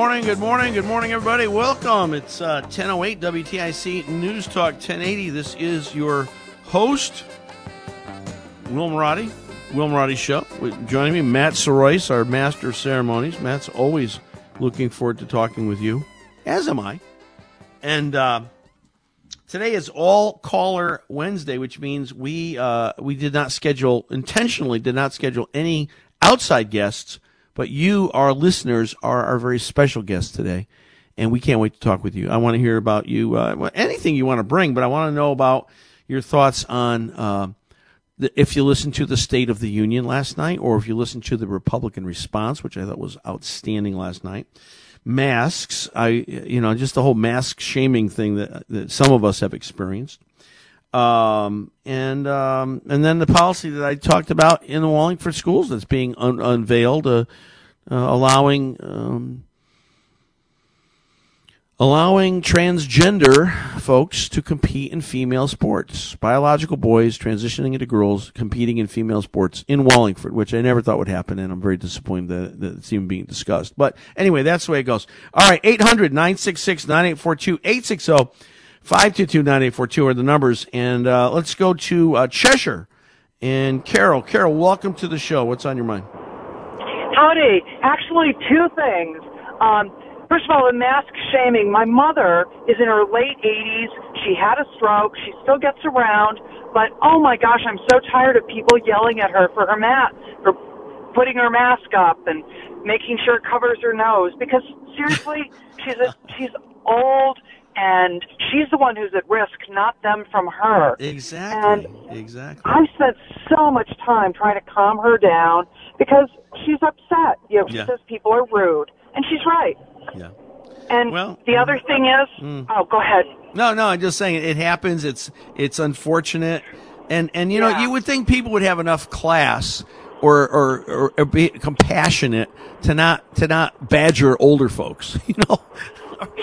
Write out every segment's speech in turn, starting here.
Morning, good morning, good morning, everybody. Welcome. It's uh, 1008 WTIC News Talk 1080. This is your host, Will Marotti, Will Marotti Show. Joining me, Matt Sorois, our master of ceremonies. Matt's always looking forward to talking with you, as am I. And uh, today is all caller Wednesday, which means we uh, we did not schedule intentionally did not schedule any outside guests, but you, our listeners, are our very special guests today, and we can't wait to talk with you. I want to hear about you, uh, anything you want to bring, but I want to know about your thoughts on. Uh, the, if you listened to the State of the Union last night, or if you listened to the Republican response, which I thought was outstanding last night, masks, I, you know, just the whole mask shaming thing that, that some of us have experienced. Um, and, um, and then the policy that I talked about in the Wallingford schools that's being un- unveiled, uh, allowing, um, allowing transgender folks to compete in female sports. Biological boys transitioning into girls competing in female sports in Wallingford, which I never thought would happen, and I'm very disappointed that, that it's even being discussed. But anyway, that's the way it goes. All right, 800 966 9842 860 522 9842 are the numbers. And uh, let's go to uh, Cheshire and Carol. Carol, welcome to the show. What's on your mind? Howdy. Actually, two things. Um, first of all, the mask shaming. My mother is in her late 80s. She had a stroke. She still gets around. But oh my gosh, I'm so tired of people yelling at her for her mask, for putting her mask up and making sure it covers her nose. Because seriously, she's a, she's old and she's the one who's at risk, not them from her. Exactly. exactly. I spent so much time trying to calm her down because she's upset. You know, she Yeah. says people are rude, and she's right. Yeah. And Well, the other thing is, Mm. oh, go ahead. No, no, I'm just saying it happens. It's it's unfortunate, and and you know you would think people would have enough class or or, or, or be compassionate to not to not badger older folks. You know.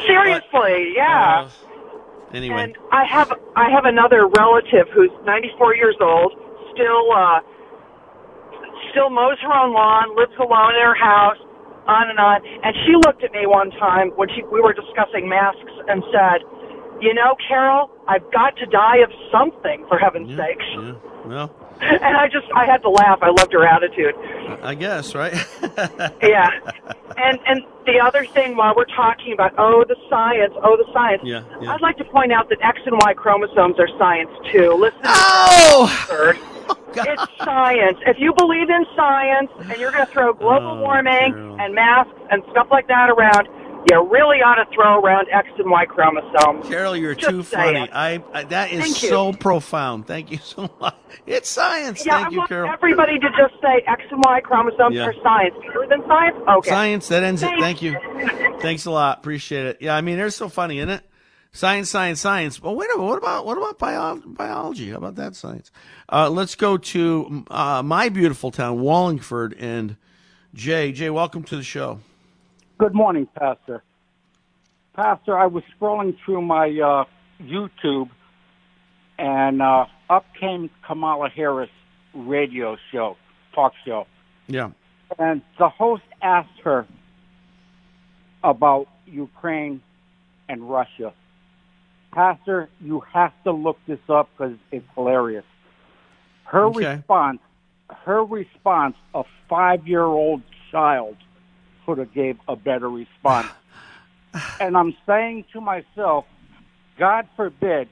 Seriously, yeah. Uh, Anyway, And I have I have another relative who's 94 years old, still uh, still mows her own lawn, lives alone in her house, on and on. And she looked at me one time when she we were discussing masks and said, "You know, Carol, I've got to die of something for heaven's yeah, sakes." yeah. Well, And I just I had to laugh. I loved her attitude. I guess right. Yeah. And and the other thing while we're talking about oh the science, oh the science. Yeah, yeah. I'd like to point out that X and Y chromosomes are science too. Listen to Oh! Oh, third. It's science. If you believe in science and you're going to throw global Oh, warming Carol. and masks and stuff like that around, you really ought to throw around X and Y chromosomes. Carol, you're Just too funny. I, I that is Thank you. so profound. Thank you so much. It's science. Yeah, Thank I you, want Carol. everybody to just say X and Y chromosomes Yeah. are science. Believe in science? Okay. Science, that ends it. Thank you. Thanks a lot. Appreciate it. Yeah, I mean, they're so funny, isn't it? Science, science, science. Well, wait a minute. What about what about bio- biology? How about that science? Uh, let's go to uh, my beautiful town, Wallingford, and Jay. Jay, welcome to the show. Good morning, Pastor. Pastor, I was scrolling through my uh, YouTube, and and uh, up came Kamala Harris radio show, talk show, Yeah. and the host asked her about Ukraine and Russia. Pastor, you have to look this up because it's hilarious. Her Okay. response, her response, a five-year-old child could have gave a better response. and I'm saying to myself, God forbid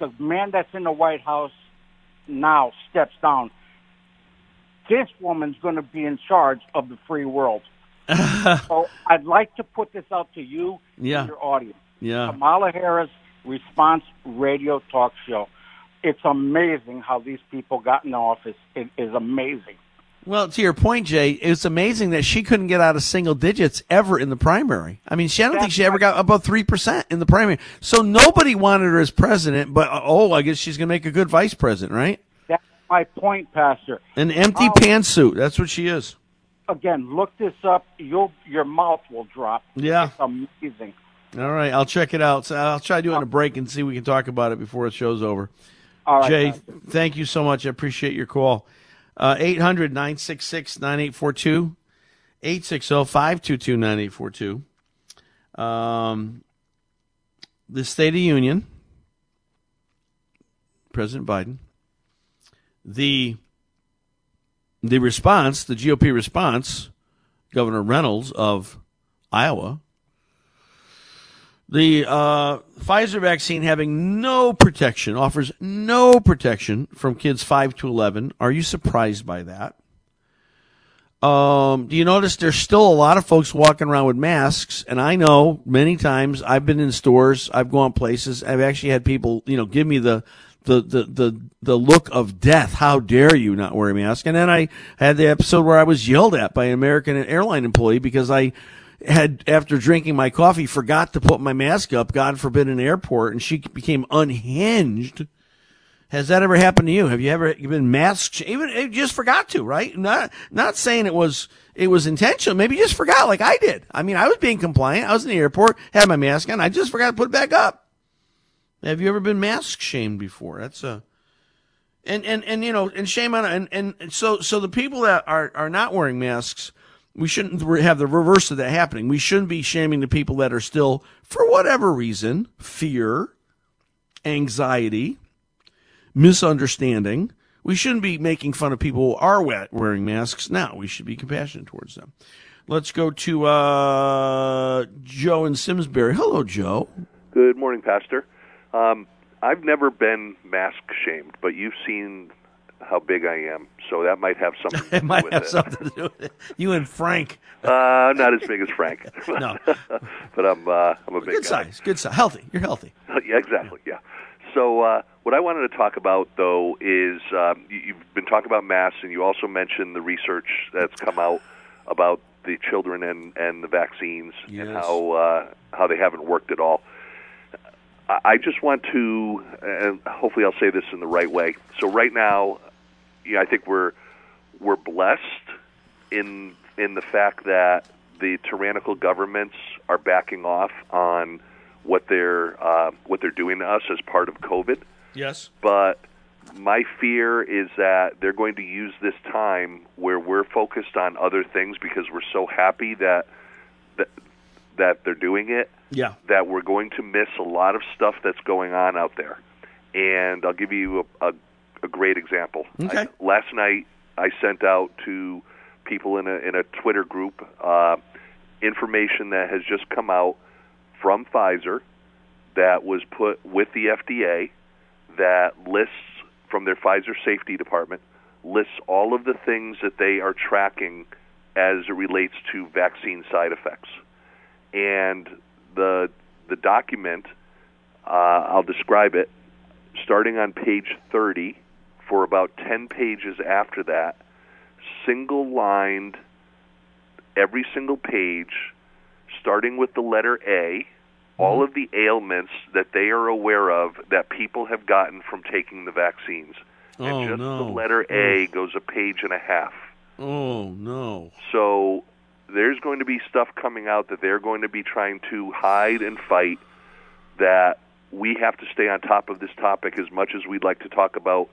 the man that's in the White House now steps down. This woman's going to be in charge of the free world. so I'd like to put this out to you Yeah. and your audience. Yeah. Kamala Harris Response Radio Talk Show. It's amazing how these people got in office. It is amazing. Well, to your point, Jay, it's amazing that she couldn't get out of single digits ever in the primary. I mean, she, I don't think That's she ever got above 3% in the primary. So nobody wanted her as president, but uh, oh, I guess she's going to make a good vice president, right? That's my point, Pastor. An empty Oh. pantsuit. That's what she is. Again, look this up. You'll your mouth will drop. Yeah. It's amazing. All right. I'll check it out. So I'll try to do it in a break and see if we can talk about it before the show's over. All right, Jay, Pastor. thank you so much. I appreciate your call. Uh, 800 966 9842. 860 522 9842. Um, The State of Union, President Biden, the the response, the GOP response, Governor Reynolds of Iowa, the uh, Pfizer vaccine having no protection, offers no protection from kids 5 to 11. Are you surprised by that? Um, do you notice there's still a lot of folks walking around with masks? And I know many times I've been in stores, I've gone places, I've actually had people, you know, give me the, the, the, the, the look of death. How dare you not wear a mask? And then I had the episode where I was yelled at by an American airline employee because I had, after drinking my coffee, forgot to put my mask up, God forbid, in an airport, and she became unhinged. Has that ever happened to you? Have you ever been masked? Even you just forgot to, right? Not not saying it was it was intentional. Maybe you just forgot, like I did. I mean, I was being compliant. I was in the airport, had my mask on. I just forgot to put it back up. Have you ever been mask shamed before? That's a and and and you know, and shame on and and so so the people that are are not wearing masks, we shouldn't have the reverse of that happening. We shouldn't be shaming the people that are still, for whatever reason, fear, anxiety, misunderstanding. We shouldn't be making fun of people who are we- wearing masks now. We should be compassionate towards them. Let's go to uh, Joe in Simsbury. Hello, Joe. Good morning, Pastor. Um, I've never been mask shamed, but you've seen how big I am, so that might have something to It do might with have it. something to do with it. You and Frank. Uh, I'm not as big as Frank. No. but I'm uh, I'm a big Good guy. size. Good size. Healthy. You're healthy. yeah, exactly. Yeah. So uh, what I wanted to talk about though is um, you, you've been talking about masks, and you also mentioned the research that's come out about the children and and the vaccines and how uh, how they haven't worked at all. I I just want to, and hopefully I'll say this in the right way. So right now, yeah, I think we're we're blessed in in the fact that the tyrannical governments are backing off on what they're uh, what they're doing to us as part of COVID. Yes. But my fear is that they're going to use this time where we're focused on other things because we're so happy that that, that they're doing it Yeah. that we're going to miss a lot of stuff that's going on out there. And I'll give you a, a, a great example. Okay. I, last night, I sent out to people in a in a Twitter group uh, information that has just come out from Pfizer that was put with the FDA that lists from their Pfizer safety department lists all of the things that they are tracking as it relates to vaccine side effects and the the document uh, I'll describe it starting on page 30 for about 10 pages after that single lined every single page starting with the letter A all mm-hmm. of the ailments that they are aware of that people have gotten from taking the vaccines Oh, and just no. the letter A goes a page and a half Oh, no. so there's going to be stuff coming out that they're going to be trying to hide and fight that we have to stay on top of this topic as much as we'd like to talk about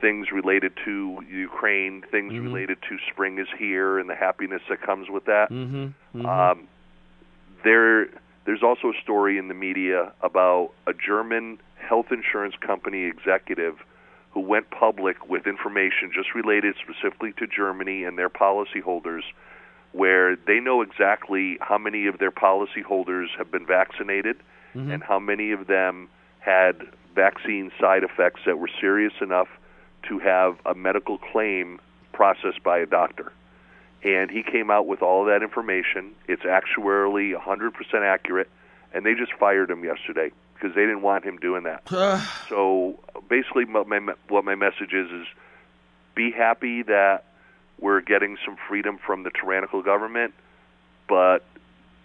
things related to Ukraine, things Mm-hmm. related to spring is here and the happiness that comes with that. Mm-hmm. Um, there, there's also a story in the media about a German health insurance company executive who went public with information just related specifically to Germany and their policyholders, where they know exactly how many of their policyholders have been vaccinated and how many of them had vaccine side effects that were serious enough to have a medical claim processed by a doctor and he came out with all that information. It's actuarially 100% accurate, and they just fired him yesterday because they didn't want him doing that. so basically, what my what my message is is be happy that we're getting some freedom from the tyrannical government, but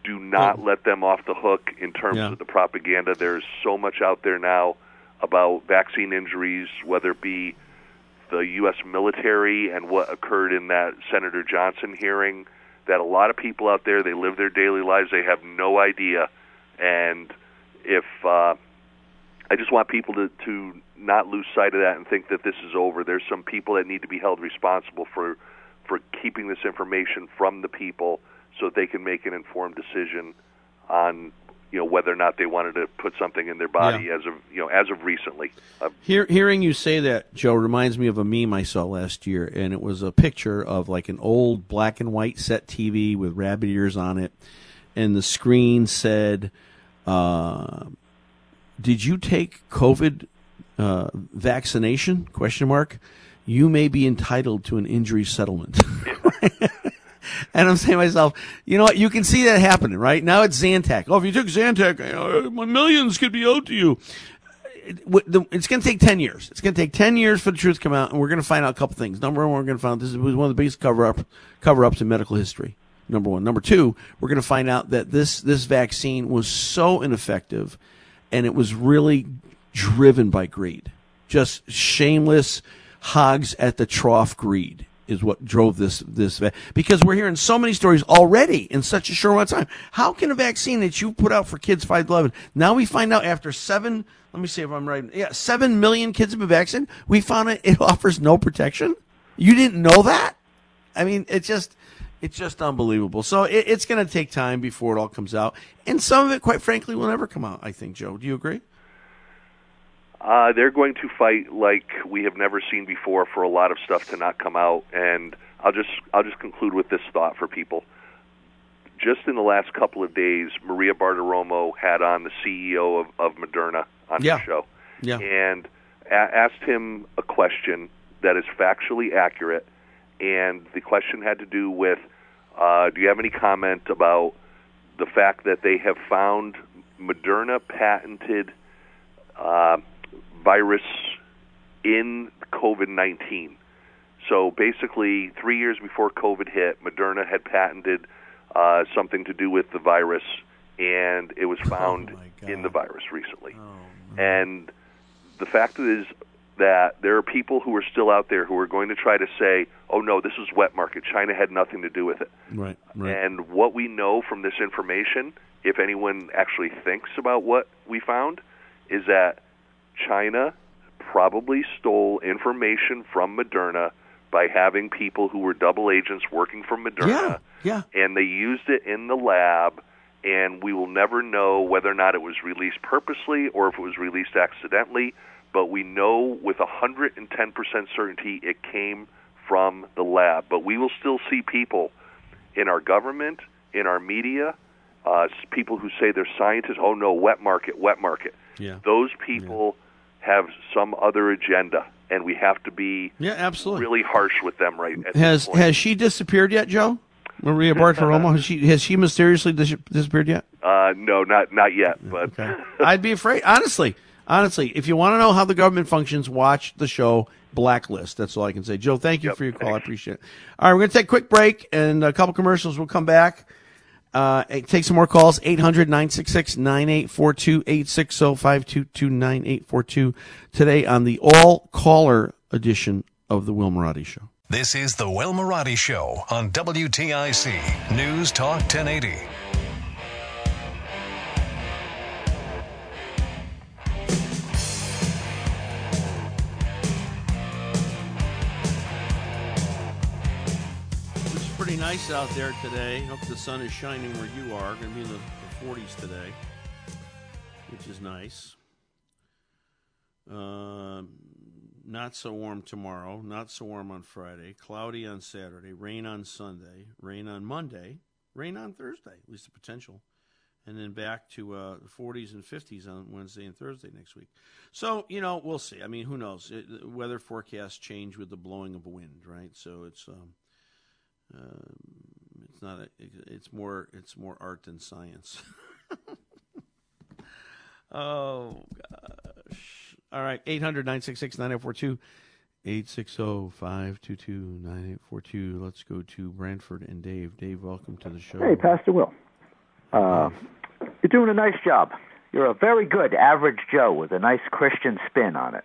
do not let them off the hook in terms Yeah. of the propaganda. There's so much out there now about vaccine injuries, whether it be the U.S. military and what occurred in that Senator Johnson hearing. That a lot of people out there they live their daily lives, they have no idea, and if uh, I just want people to to not lose sight of that and think that this is over. There's some people that need to be held responsible for for keeping this information from the people so that they can make an informed decision on you know whether or not they wanted to put something in their body Yeah. as of you know as of recently. Uh, Hear, hearing you say that, Joe, reminds me of a meme I saw last year, and it was a picture of like an old black and white set TV with rabbit ears on it, and the screen said, uh, "Did you take COVID uh, vaccination?" Question mark. You may be entitled to an injury settlement. And I'm saying to myself, you know what? You can see that happening, right? Now it's Zantac. Oh, if you took Zantac, uh, millions could be owed to you it's going to take 10 years. It's going to take 10 years for the truth to come out, and we're going to find out a couple things. Number one, we're going to find out this was one of the biggest cover up cover ups in medical history. Number one. Number two, we're going to find out that this this vaccine was so ineffective, and it was really driven by greed, just shameless hogs at the trough greed is what drove this this because we're hearing so many stories already in such a short amount of time. How can a vaccine that you put out for kids five to eleven now we find out after seven? Let me see if I'm right. Yeah, seven million kids have been vaccinated. We found it it offers no protection. You didn't know that? I mean, it's just it's just unbelievable. So it, it's going to take time before it all comes out, and some of it, quite frankly, will never come out. I think, Joe. Do you agree? Uh, they're going to fight like we have never seen before for a lot of stuff to not come out. And I'll just I'll just conclude with this thought for people. Just in the last couple of days, Maria Bartiromo had on the CEO of, of Moderna on Yeah. the show, Yeah. and a- asked him a question that is factually accurate. And the question had to do with, uh, do you have any comment about the fact that they have found Moderna patented uh, virus in COVID 19. So basically, three years before COVID hit, Moderna had patented uh, something to do with the virus, and it was found in the virus recently. and the fact is that there are people who are still out there who are going to try to say, oh no, this is wet market. China had nothing to do with it. Right. Right. And what we know from this information, if anyone actually thinks about what we found, is that China probably stole information from Moderna by having people who were double agents working for Moderna, yeah. and they used it in the lab. And we will never know whether or not it was released purposely or if it was released accidentally. But we know with 110% certainty it came from the lab. But we will still see people in our government, in our media, uh, people who say they're scientists. Oh no, wet market, wet market. Yeah. Those people have some other agenda, and we have to be Yeah, absolutely. really harsh with them right at Has has she disappeared yet, Joe? Maria Bartiromo has she has she mysteriously dis- disappeared yet? uh, no, not not yet, but I'd be afraid. Honestly, honestly, if you want to know how the government functions, watch the show Blacklist. That's all I can say. Joe, thank you for your call. I appreciate it. All right, we're going to take a quick break and a couple commercials. We'll come back. Uh, take some more calls. 800 966 9842 860 522 9842. Today on the all caller edition of The Will Marotti Show. This is the Will Marotti Show on WTIC News Talk 1080. Pretty nice out there today. Hope the sun is shining where you are. Going to be in the, the 40s today, which is nice. Uh, not so warm tomorrow. Not so warm on Friday. Cloudy on Saturday. Rain on Sunday. Rain on Monday. Rain on Thursday. At least the potential. And then back to uh, 40s and 50s on Wednesday and Thursday next week. So you know, we'll see. I mean, who knows? It, weather forecasts change with the blowing of wind, right? So it's. Um, um, it's not. A, it's more. It's more art than science. oh gosh! All right. 800-966-9842. 860-522-9842. Let's go to Branford and Dave. Dave, welcome to the show. Hey, Pastor Will. Uh, you're doing a nice job. You're a very good average Joe with a nice Christian spin on it.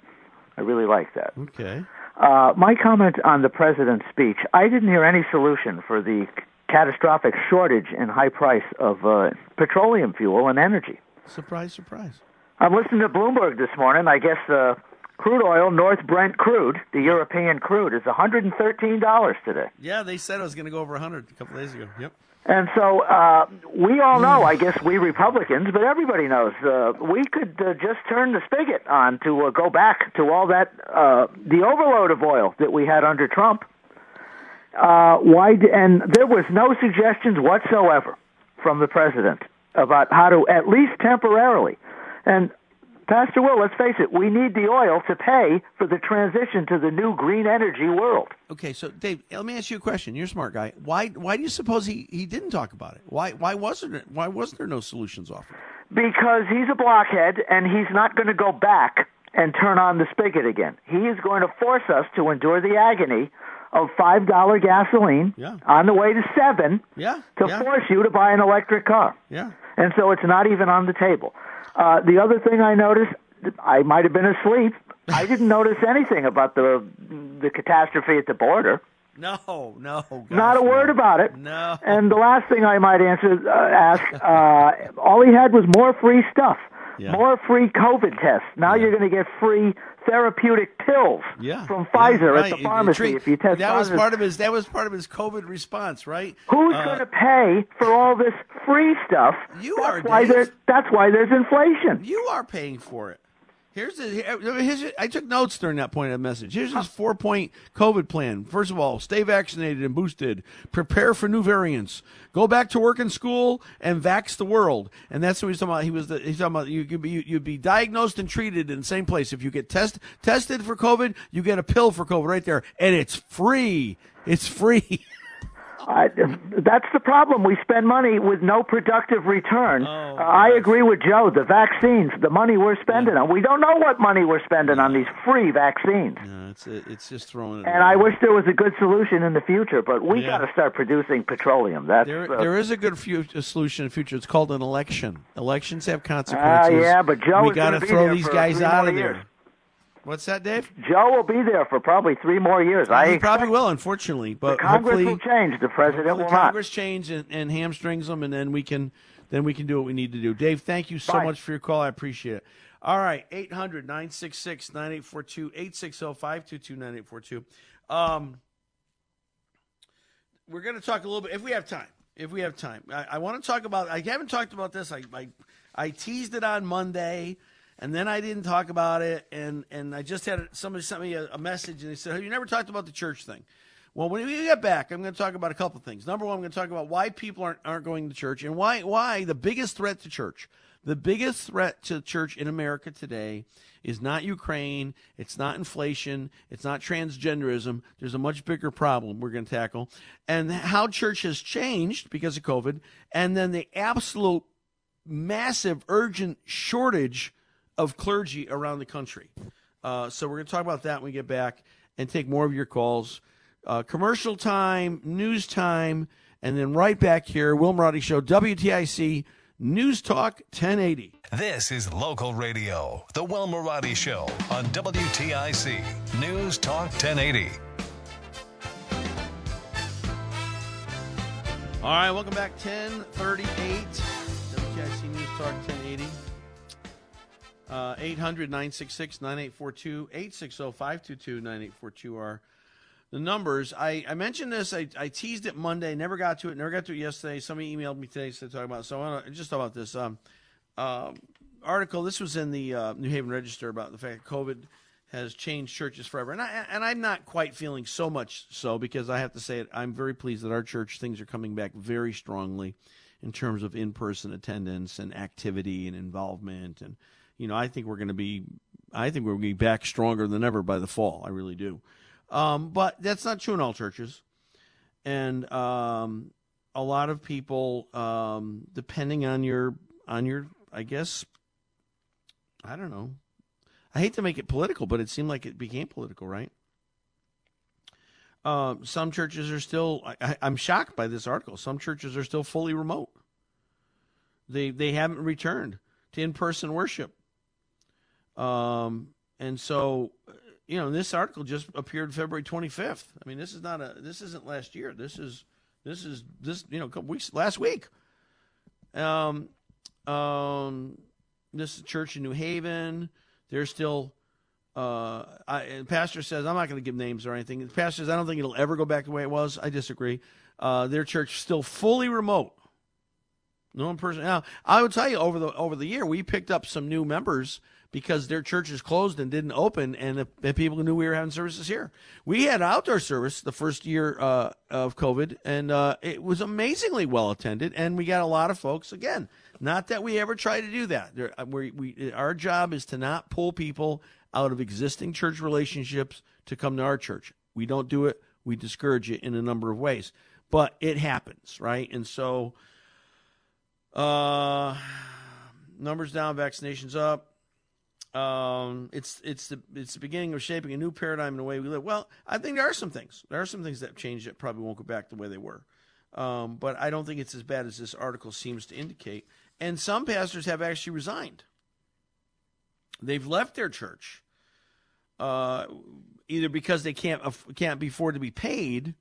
I really like that. Okay. Uh, my comment on the president's speech I didn't hear any solution for the catastrophic shortage and high price of uh, petroleum fuel and energy. Surprise, surprise. I'm listening to Bloomberg this morning. I guess the crude oil, North Brent crude, the European crude, is $113 today. Yeah, they said it was going to go over 100 a couple days ago. Yep. And so uh, we all know, I guess we Republicans, but everybody knows, uh, we could uh, just turn the spigot on to uh, go back to all that, uh, the overload of oil that we had under Trump. Uh, why? And there was no suggestions whatsoever from the president about how to, at least temporarily. And Pastor Will, let's face it, we need the oil to pay for the transition to the new green energy world. Okay, so Dave, eh, let me ask you a question. You're a smart guy. Why why do you suppose he, he didn't talk about it? Why why wasn't it why wasn't there no solutions offered? Because he's a blockhead and he's not going to go back and turn on the spigot again. He is going to force us to endure the agony of five dollar gasoline Yeah. on the way to seven Yeah. to yeah. force you to buy an electric car. Yeah. And so it's not even on the table. Uh, the other thing I noticed, I might have been asleep. I didn't notice anything about the the catastrophe at the border. No, no. gosh, Not a word no. about it. No. And the last thing I might answer, uh, ask, uh, all he had was more free stuff, Yeah. more free COVID tests. Now you're going to get free therapeutic pills Yeah. from Yeah, Pfizer right. at the pharmacy treat- if you test That was part of his that was part of his COVID response, right? Who's Uh, going to pay for all this free stuff? You that's are, why That's why there's inflation. You are paying for it. Here's the. Here's, I took notes during that point of the message. Here's his four point COVID plan. First of all, stay vaccinated and boosted. Prepare for new variants. Go back to work and school and vax the world. And that's what he's talking about. He was the, he's talking about you could be you, would be diagnosed and treated in the same place. If you get test tested for COVID, you get a pill for COVID right there, and it's free. It's free. I, that's the problem. We spend money with no productive return. Oh, Uh, I agree with Joe. The vaccines, the money we're spending on, we don't know what money we're spending on these free vaccines. No, it's it's just throwing it. And I wish there was a good solution in the future, but we Yeah. got to start producing petroleum. That's There, uh, there is a good solution in the future. It's called an election. Elections have consequences. yeah, but Joe we got gonna throw these guys out of there. years. What's that, Dave? Joe will be there for probably three more years. I he probably will, unfortunately. But Congress will change. The president will not. Congress change and, and hamstrings them, and then we can then we can do what we need to do. Dave, thank you so Bye. much for your call. I appreciate it. All right, 800 966 9842 860 522 9842. Um, We're going to talk a little bit, if we have time. If we have time. I, I want to talk about, I haven't talked about this. I, I, I teased it on Monday. And then I didn't talk about it, and, and I just had somebody sent me a, a message, and they said, "Hey, "You never talked about the church thing." Well, when we get back, I'm going to talk about a couple of things. Number one, I'm going to talk about why people aren't aren't going to church, and why why the biggest threat to church, the biggest threat to church in America today, is not Ukraine, it's not inflation, it's not transgenderism. There's a much bigger problem we're going to tackle, and how church has changed because of COVID, and then the absolute massive, urgent shortage of clergy around the country. Uh, so we're going to talk about that when we get back and take more of your calls. Uh, commercial time, news time, and then right back here, Will Marotti Show, WTIC News Talk 1080. This is local radio, The Will Marotti Show on WTIC News Talk 1080. All right, welcome back. 1038 WTIC News Talk 1080. Uh, 800 966 9842 860 522 9842 our the numbers. I, I mentioned this. I, I teased it Monday. Never got to it. Never got to it yesterday. Somebody emailed me today to talk about. So I want to just talk about this um, uh, article. This was in the uh, New Haven Register about the fact that COVID has changed churches forever. And I and I'm not quite feeling so much so because I have to say it. I'm very pleased that our church things are coming back very strongly in terms of in-person attendance and activity and involvement and you know I think we're going to be I think we're going to be back stronger than ever by the fall. I really do. Um, but that's not true in all churches. And um, a lot of people, um, depending on your on your, I guess, I don't know. I hate to make it political, but it seemed like it became political, right? Uh, some churches are still. I, I'm shocked by this article. Some churches are still fully remote. They they haven't returned to in person worship. Um, and so you know, this article just appeared February 25th. I mean, this is not a this isn't last year. This is this is this you know, a couple weeks last week. Um, um, this is church in New Haven. They're still. Uh, I, pastor says I'm not going to give names or anything. The pastor says I don't think it'll ever go back the way it was. I disagree. Uh, their church still fully remote. No in person. Now I would tell you over the over the year we picked up some new members because their churches closed and didn't open, and the, the, people knew we were having services here. We had outdoor service the first year uh, of COVID, and uh, it was amazingly well attended, and we got a lot of folks. Again, not that we ever try to do that. Uh, we, we, our job is to not pull people out of existing church relationships to come to our church. We don't do it. We discourage it in a number of ways, but it happens, right? And so, uh, numbers down, vaccinations up um, it's it's the it's the beginning of shaping a new paradigm in the way we live. Well, I think there are some things. There are some things that have changed that probably won't go back the way they were. Um, but I don't think it's as bad as this article seems to indicate. And some pastors have actually resigned. They've left their church, uh, either because they can't can't be afford to be paid,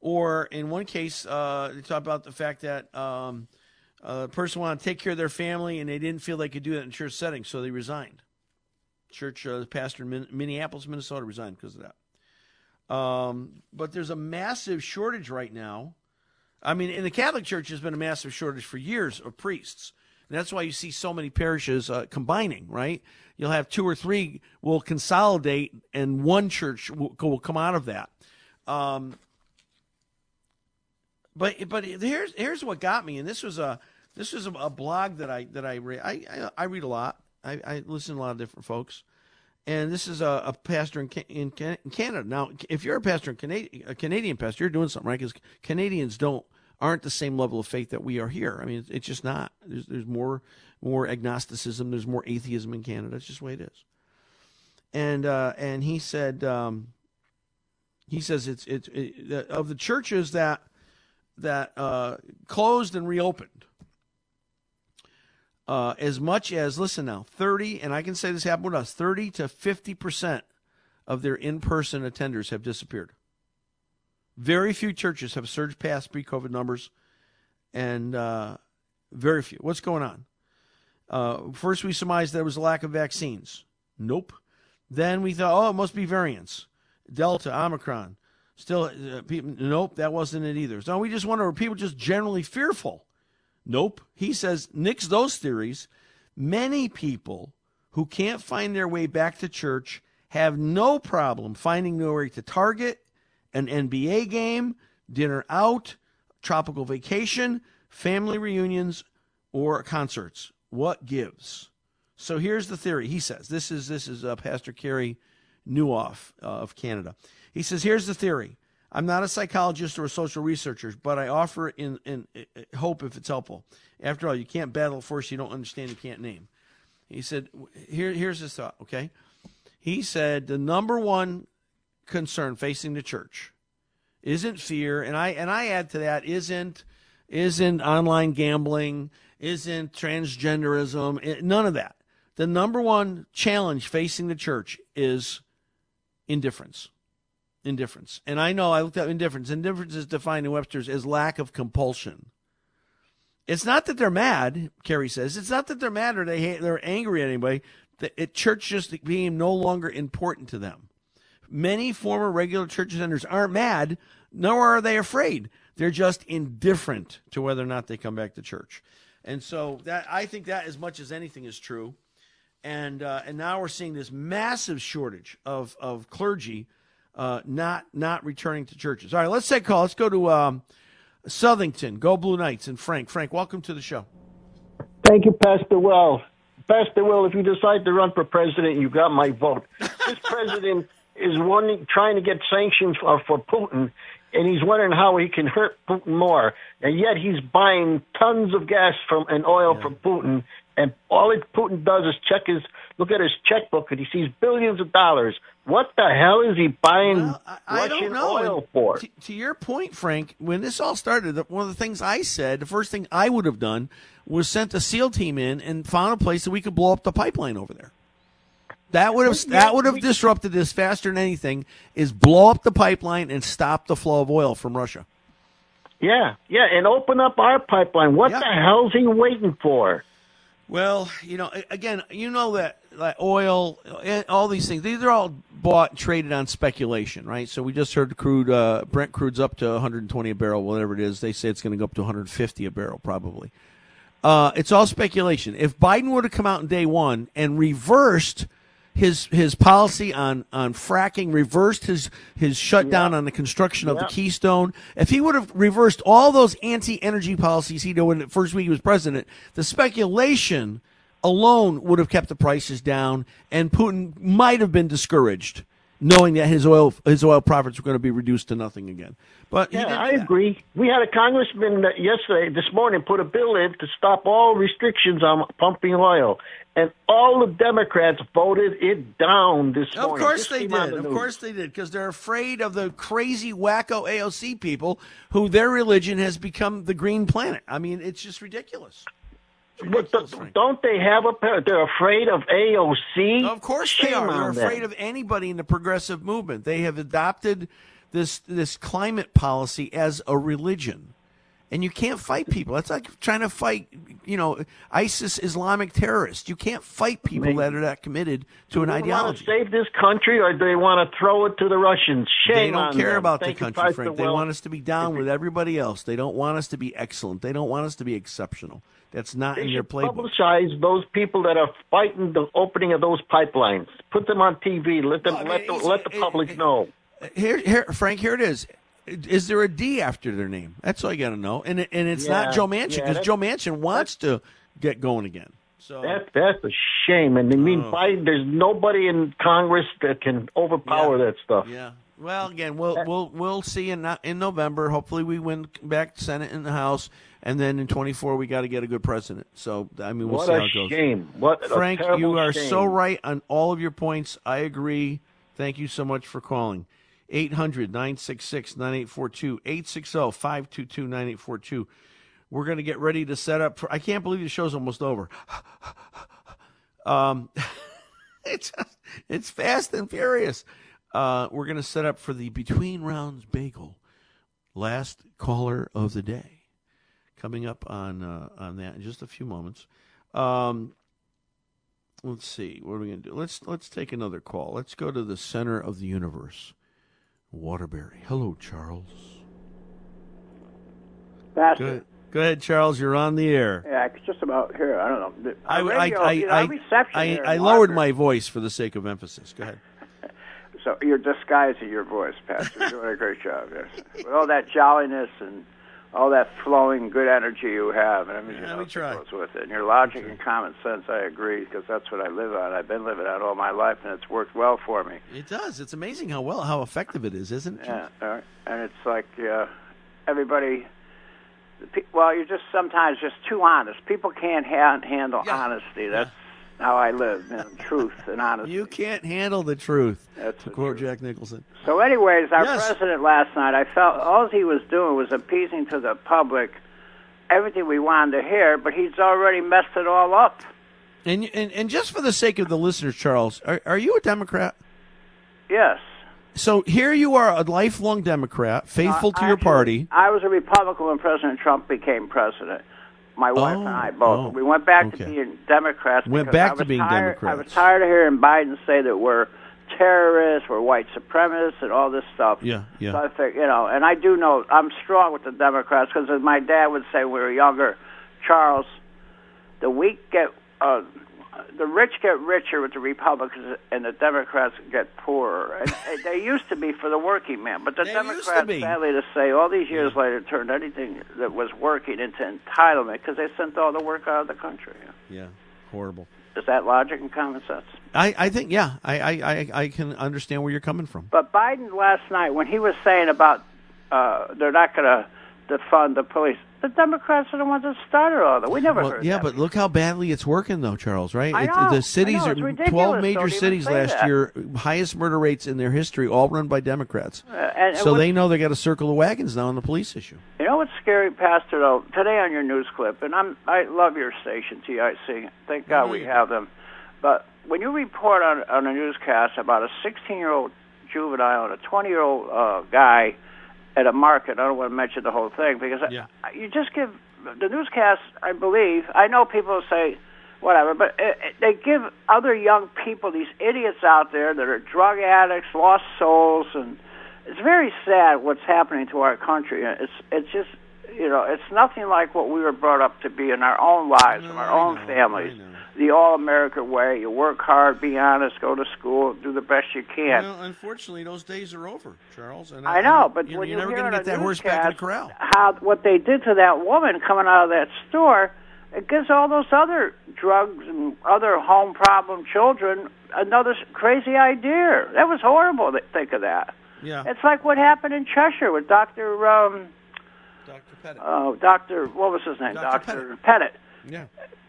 or in one case, uh, they talk about the fact that um, a person wanted to take care of their family and they didn't feel they could do that in church setting, so they resigned church uh, pastor in Minneapolis, Minnesota, resigned because of that. Um, but there's a massive shortage right now. I mean, in the Catholic Church, there's been a massive shortage for years of priests. And that's why you see so many parishes uh, combining, right? You'll have two or three will consolidate, and one church will, will come out of that. Um, but but here's here's what got me, and this was a this was a, a blog that I that I read. I, I, I read a lot, I, I listen to a lot of different folks, and this is a, a pastor in, in, in, Canada. Now, if you're a pastor in Canada, a Canadian pastor, you're doing something right because Canadians don't aren't the same level of faith that we are here. I mean, it's, it's just not. There's, there's more more agnosticism. There's more atheism in Canada. It's just the way it is. And uh, and he said um, he says it's it's it, of the churches that that uh, closed and reopened uh, as much as, listen now, 30, and I can say this happened with us, 30 to 50% of their in person attenders have disappeared. Very few churches have surged past pre COVID numbers, and uh, very few. What's going on? Uh, first, we surmised there was a lack of vaccines. Nope. Then we thought, oh, it must be variants Delta, Omicron. Still, uh, people, nope, that wasn't it either. So we just wonder, were people just generally fearful? Nope. He says, nix those theories. Many people who can't find their way back to church have no problem finding their way to Target, an NBA game, dinner out, tropical vacation, family reunions, or concerts. What gives? So here's the theory. He says this is this is uh, Pastor Carey Nieuwhof uh, of Canada. He says here's the theory. I'm not a psychologist or a social researcher, but I offer in, in, in hope if it's helpful. After all, you can't battle a force you don't understand, you can't name. He said, here, here's his thought, okay? He said the number one concern facing the church isn't fear, and I and I add to that isn't isn't online gambling, isn't transgenderism, none of that. The number one challenge facing the church is indifference indifference. And I know I looked up indifference. Indifference is defined in Webster's as lack of compulsion. It's not that they're mad, Carey says. It's not that they're mad or they hate, they're angry at anybody. It church just became no longer important to them. Many former regular church attenders aren't mad, nor are they afraid. They're just indifferent to whether or not they come back to church. And so that I think that as much as anything is true. And uh, and now we're seeing this massive shortage of of clergy uh, not not returning to churches. All right, let's take a call. Let's go to um, Southington. Go Blue Knights and Frank. Frank, welcome to the show. Thank you, Pastor Will. Pastor Will, if you decide to run for president, you got my vote. This president is one trying to get sanctions for, for Putin, and he's wondering how he can hurt Putin more. And yet he's buying tons of gas from and oil yeah. from Putin, and all it, Putin does is check his look at his checkbook, and he sees billions of dollars. What the hell is he buying well, I, Russian I oil for? To, to your point, Frank, when this all started, one of the things I said, the first thing I would have done was sent a SEAL team in and found a place that we could blow up the pipeline over there. That would have that would have disrupted this faster than anything. Is blow up the pipeline and stop the flow of oil from Russia. Yeah, yeah, and open up our pipeline. What Yeah. the hell's he waiting for? Well, you know, again, you know that oil, all these things, these are all bought and traded on speculation, right? So we just heard crude, uh, Brent crude's up to 120 a barrel, whatever it is. They say it's going to go up to 150 a barrel, probably. Uh, it's all speculation. If Biden were to come out in day one and reversed his his policy on on fracking, reversed his his shutdown on the construction of Yeah. the Keystone, if he would have reversed all those anti-energy policies he did when the first week he was president, the speculation alone would have kept the prices down, and Putin might have been discouraged, knowing that his oil his oil profits were going to be reduced to nothing again. But Yeah, I that. agree. We had a congressman yesterday, this morning, put a bill in to stop all restrictions on pumping oil, and all the Democrats voted it down this Of morning. course Just they came on did. Of course they did because they're afraid of the crazy wacko AOC people who their religion has become the green planet. I mean, it's just ridiculous. But the- don't they have a? par- They're afraid of AOC. Of course Shame they are. They're afraid them. of anybody in the progressive movement. They have adopted this this climate policy as a religion. And you can't fight people. That's like trying to fight, you know, ISIS Islamic terrorists. You can't fight people Maybe. that are that committed to an Do they ideology. Want to save this country, or do they want to throw it to the Russians? Shame they don't on care them. about Thank the country, Pastor Frank. They want us to be down with everybody else. They don't want us to be excellent. They don't want us to be exceptional. That's not They in should playbook. publicize those people that are fighting the opening of those pipelines. Put them on TV. Let them Well, let the, let the public it- know. Here, here, Frank. Here it is. Is there a D after their name? That's all you got to know. And and it's Yeah, not Joe Manchin because that- Joe Manchin wants to get going again. So That that's a shame. And I mean, Oh. Biden, there's nobody in Congress that can overpower that stuff. Yeah. Well, again, we'll we'll we'll see in in November. Hopefully, we win back Senate and the House, and then in 24 we got to get a good president. So I mean, we'll what see how it goes. shame! What a Frank, you are shame. so right on all of your points. I agree. Thank you so much for calling. 800 966 9842 860 522 9842. We're going to get ready to set up for. I can't believe the show's almost over. Um, it's it's fast and furious. Uh, we're going to set up for the between rounds bagel. Last caller of the day, coming up on uh, on that in just a few moments. Um, let's see what are we going to do. Let's let's take another call. Let's go to the center of the universe, Waterbury. Hello, Charles. Pastor. Good. Go ahead, Charles. You're on the air. Yeah, it's just about here. I don't know. The- I, I, I, you know, I, reception I, in I lowered my voice for the sake of emphasis. Go ahead. So you're disguising your voice, Pastor. You're doing a great job. Yes. With all that jolliness and all that flowing good energy you have, and everything else that goes with it, and your logic and common sense, I agree because that's what I live on. I've been living on all my life, and it's worked well for me. It does. It's amazing how well, how effective it is, isn't it? Yeah, and it's like uh, everybody. pe- Well, you're just sometimes just too honest. People can't ha- handle honesty. That's how I live, know, truth and honesty. You can't handle the truth. That's to quote Jack Nicholson. So, anyways, our Yes. president last night, I felt all he was doing was appeasing to the public everything we wanted to hear, but he's already messed it all up. And, and and just for the sake of the listeners, Charles, are, are you a Democrat? Yes. So here you are, a lifelong Democrat, faithful Uh, to your party. I was a Republican when President Trump became president. My wife and I both. oh, we went back okay. to being Democrats. Went back to being tired, I was tired of hearing Biden say that we're terrorists, we're white supremacists, and all this stuff. Yeah, yeah. So I think, you know, and I do know I'm strong with the Democrats because, as my dad would say when we were younger, Charles, the weak get, uh, the rich get richer with the Republicans, and the Democrats get poorer. And, and they used to be for the working man, but the They Democrats, to sadly to say, all these years later, turned anything that was working into entitlement because they sent all the work out of the country. Yeah, horrible. Is that logic and common sense? I, I think yeah, I, I, I, I can understand where you're coming from. But Biden last night, when he was saying about uh, they're not going to defund the police, the Democrats are the ones that started all that. We never Well, heard yeah, but look how badly it's working, though, Charles. Right? I It- know, the cities I know, are twelve major cities last that. year, highest murder rates in their history, all run by Democrats. Uh, and, so and they know they got to circle the wagons now on the police issue. You know what's scary, Pastor? Though today on your news clip, and I'm I love your station, TIC. Thank God we have them. But when you report on on a newscast about a 16 year old juvenile and a 20 year old uh, guy at a market, I don't want to mention the whole thing because I, you just give the newscast. I believe I know people say whatever, but it, it, they give other young people, these idiots out there that are drug addicts, lost souls, and it's very sad what's happening to our country. It's it's just you know it's nothing like what we were brought up to be in our own lives, in our own families. The all-American way: you work hard, be honest, go to school, do the best you can. Well, unfortunately, those days are over, Charles. And I know, but you're, when you're you never gonna get that horse back in the corral. How what they did to that woman coming out of that store, it gives all those other drugs and other home problem children another crazy idea. That was horrible to think of that. Yeah. It's like what happened in Cheshire with Doctor um, Dr. Petit. uh, Doctor what was his name? Dr. Doctor Petit. Yeah.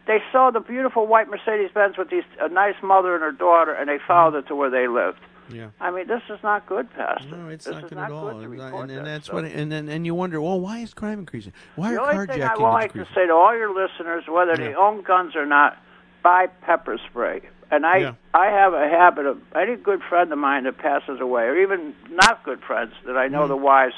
They saw the beautiful white Mercedes Benz with these a nice mother and her daughter, and they followed it to where they lived. Yeah. I mean, this is not good, Pastor. No, it's this not good not at all. good And, and, and that's stuff. what. And then and you wonder, well, why is crime increasing? Why the are only thing I would like to say to all your listeners, whether they own guns or not, buy pepper spray. And I, Yeah. I have a habit of any good friend of mine that passes away, or even not good friends that I know Mm. the wives,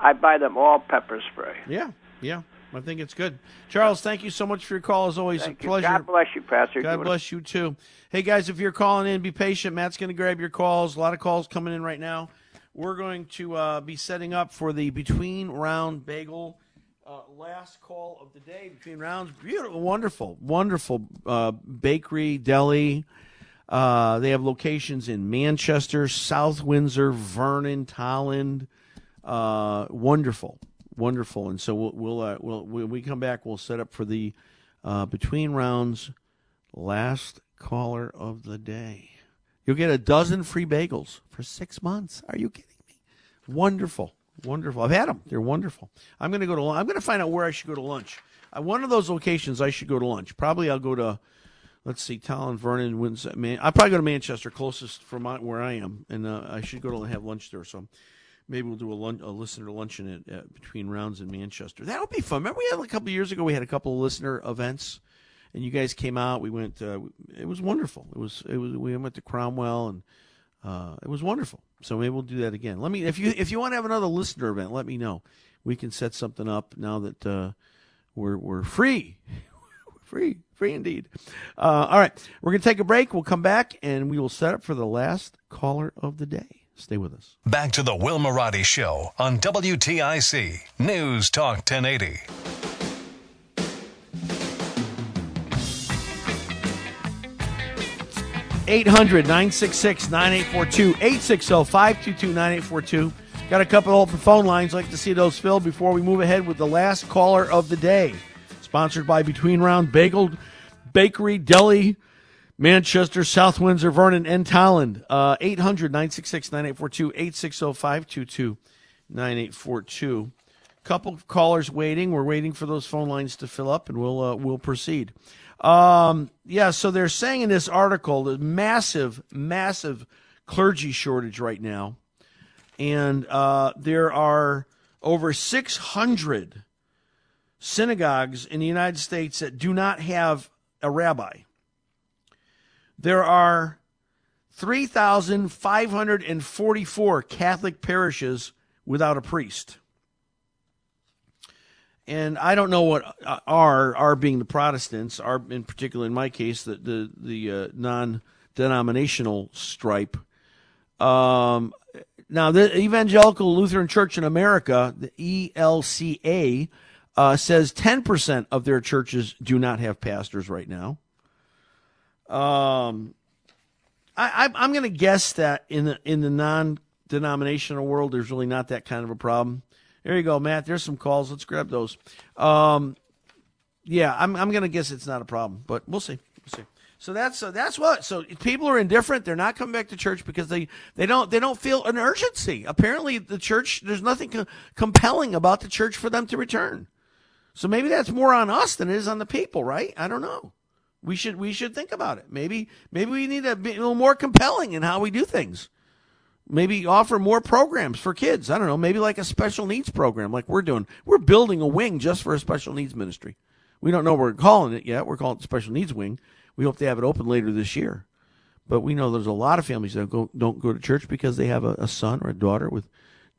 I buy them all pepper spray. Yeah, yeah. I think it's good. Charles, thank you so much for your call. As always, Thank a you. pleasure. God bless you, Pastor. God bless you too. Hey guys, if you're calling in, be patient. Matt's going to grab your calls. A lot of calls coming in right now. We're going to uh, be setting up for the between round bagel uh, last call of the day. Between rounds, beautiful, wonderful, wonderful uh, bakery deli. Uh, they have locations in Manchester, South Windsor, Vernon, Tolland. Uh, wonderful, wonderful. And so we'll we'll, uh, we'll when we come back, we'll set up for the uh, between rounds last caller of the day. You'll get a dozen free bagels for six months. Are you kidding me? Wonderful, wonderful. I've had them. They're wonderful. I'm to go to. I'm to find out where I should go to lunch. Uh, one of those locations I should go to lunch. Probably I'll go to. Let's see, Tolland, Vernon, Windsor. Man, I'll probably go to Manchester, closest from my, where I am, and uh, I should go to have lunch there. So maybe we'll do a, a listener luncheon at, at between rounds in Manchester. That would be fun. Remember, we had a couple years ago. We had a couple of listener events, and you guys came out. We went. Uh, it was wonderful. It was. It was. We went to Cromwell, and uh, it was wonderful. So maybe we'll do that again. Let me if you if you want to have another listener event, let me know. We can set something up now that uh, we're we're free. free, free indeed. Uh, all right, we're going to take a break. We'll come back and we will set up for the last caller of the day. Stay with us. Back to the Will Marotti Show on WTIC News Talk 1080. Eight hundred nine six six nine eight four two eight six zero five two two nine eight four two. Got a couple open phone lines. like to see those filled before we move ahead with the last caller of the day. Sponsored by Between Round Bagel Bakery Deli, Manchester, South Windsor, Vernon, and Tolland. Uh, 800 966 9842 860 522 9842. Couple of callers waiting. We're waiting for those phone lines to fill up, and we'll uh, we'll proceed. Um, yeah, so they're saying in this article the massive, massive clergy shortage right now, and uh, there are over 600 synagogues in the United States that do not have a rabbi. There are 3,544 Catholic parishes without a priest. And I don't know what are our, our being the Protestants, our in particular in my case, the the, the uh, non-denominational stripe. Um, now, the Evangelical Lutheran Church in America, the ELCA, uh, says 10% of their churches do not have pastors right now. Um, I, I'm going to guess that in the in the non-denominational world, there's really not that kind of a problem. There you go, Matt. There's some calls. Let's grab those. Um, yeah, I'm I'm going to guess it's not a problem, but we'll see. We'll see. So that's uh, that's what. So people are indifferent. They're not coming back to church because they, they don't they don't feel an urgency. Apparently, the church there's nothing co- compelling about the church for them to return. So maybe that's more on us than it is on the people, right? I don't know. We should we should think about it. Maybe maybe we need to be a little more compelling in how we do things. Maybe offer more programs for kids. I don't know. Maybe like a special needs program, like we're doing. We're building a wing just for a special needs ministry. We don't know what we're calling it yet. We're calling it special needs wing we hope to have it open later this year. But we know there's a lot of families that go, don't go to church because they have a, a son or a daughter with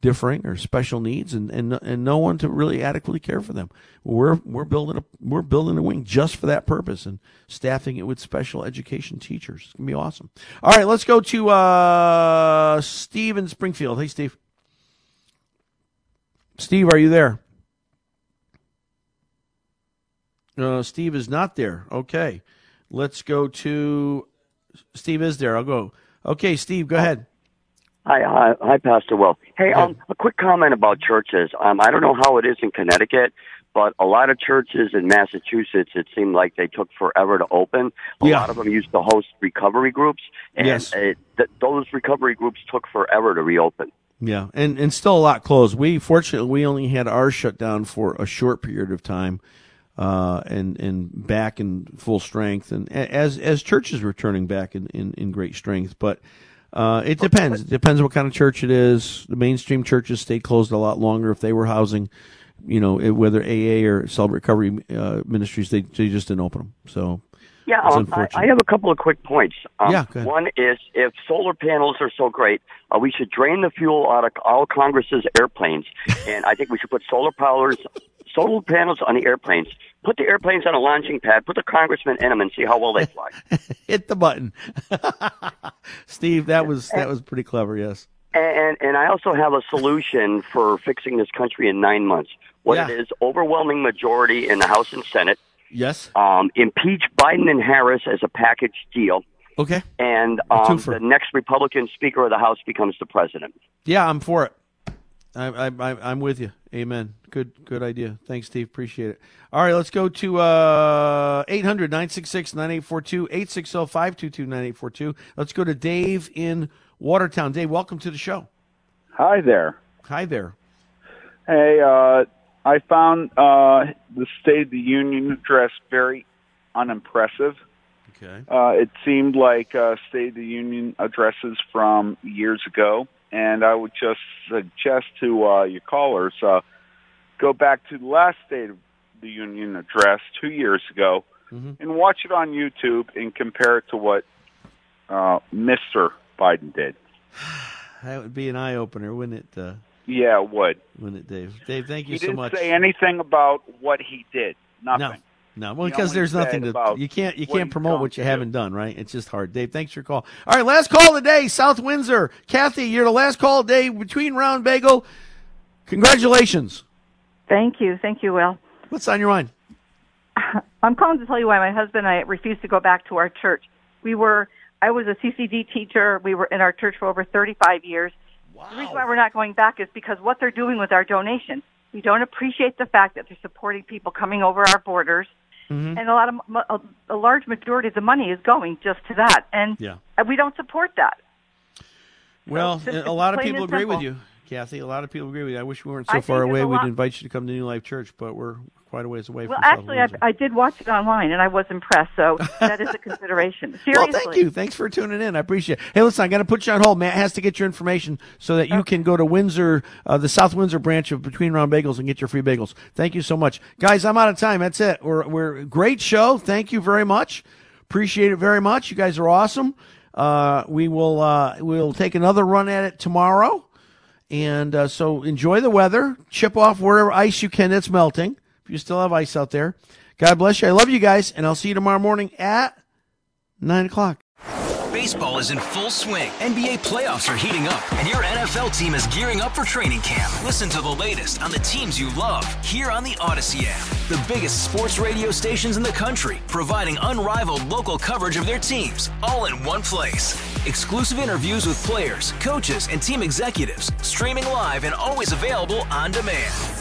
differing or special needs and, and and no one to really adequately care for them. We're we're building a we're building a wing just for that purpose and staffing it with special education teachers. It's gonna be awesome. All right, let's go to uh, Steve in Springfield. Hey, Steve. Steve, are you there? Uh, Steve is not there. Okay. Let's go to Steve. Is there? I'll go. Okay, Steve, go ahead. Hi, hi, hi, Pastor Will. Hey, um, a quick comment about churches. Um, I don't know how it is in Connecticut, but a lot of churches in Massachusetts, it seemed like they took forever to open. A Yeah. lot of them used to host recovery groups, and Yes. it, th- those recovery groups took forever to reopen. Yeah, and and still a lot closed. We fortunately we only had ours shut down for a short period of time, uh, and and back in full strength, and as as churches were turning back in in, in great strength. But uh, it depends. It depends what kind of church it is. The mainstream churches stayed closed a lot longer if they were housing, you know, whether AA or Celebrate Recovery uh, Ministries, they they just didn't open them. So Yeah, um, I. I have a couple of quick points. Um, Yeah. One is if solar panels are so great, uh, we should drain the fuel out of all Congress's airplanes, and I think we should put solar powers, solar panels on the airplanes. Put the airplanes on a launching pad. Put the congressmen in them and see how well they fly. hit the button. Steve, that was that was pretty clever. Yes. And and I also have a solution for fixing this country in nine months. What Yeah. it is, overwhelming majority in the House and Senate. Yes. Um, impeach Biden and Harris as a package deal. Okay. And um, the next Republican Speaker of the House becomes the president. Yeah, I'm for it. I, I, I, I'm with you. Amen. Good, good idea. Thanks, Steve. Appreciate it. All right, let's go to uh, 800 966 9842 860 522 9842. Let's go to Dave in Watertown. Dave, welcome to the show. Hi there. Hi there. Hey, uh, I found uh, the State of the Union address very unimpressive. Okay. Uh, it seemed like uh, State of the Union addresses from years ago, and I would just suggest to uh, your callers uh, go back to the last State of the Union address two years ago and watch it on YouTube and compare it to what uh, Mr. Biden did. That would be an eye opener, wouldn't it? Uh, Yeah, it would. wouldn't it, Dave? Dave, thank you he so didn't much. say anything about what he did. Nothing. No, well, because there's nothing to you can't you can't promote what you haven't done, right? It's just hard. Dave, thanks for your call. All right, last call of the day, South Windsor. Kathy, you're the last call of the day between round bagel. Congratulations. Thank you. Thank you, Will. What's on your mind? I'm calling to tell you why my husband and I refused to go back to our church. We were, I was a CCD teacher. We were in our church for over 35 years. The reason why we're not going back is because what they're doing with our donations. We don't appreciate the fact that they're supporting people coming over our borders. Mm-hmm. And a lot of, a, a large majority of the money is going just to that. And Yeah. uh, we don't support that. Well, just- a lot of people agree with simple. you, Kathy. A lot of people agree with you. I wish we weren't so think far away. We'd lot- invite you to come to New Life Church, but we're quite a ways away Well, actually, I, I did watch it online, and I was impressed. So that is a consideration. Seriously. Well, thank you. Thanks for tuning in. I appreciate it. Hey, listen, I got to put you on hold. Matt has to get your information so that you can go to Windsor, uh, the South Windsor branch of Between Round Bagels and get your free bagels. Thank you so much. Guys, I'm out of time. That's it. We're, we're great show. Thank you very much. Appreciate it very much. You guys are awesome. Uh, we will, uh, we'll take another run at it tomorrow. And uh, so enjoy the weather. Chip off wherever ice you can that's melting. You still have ice out there. God bless you. I love you guys, and I'll see you tomorrow morning at 9 o'clock. Baseball is in full swing. NBA playoffs are heating up, and your NFL team is gearing up for training camp. Listen to the latest on the teams you love here on the Audacy app. The biggest sports radio stations in the country, providing unrivaled local coverage of their teams, all in one place. Exclusive interviews with players, coaches, and team executives, streaming live and always available on demand.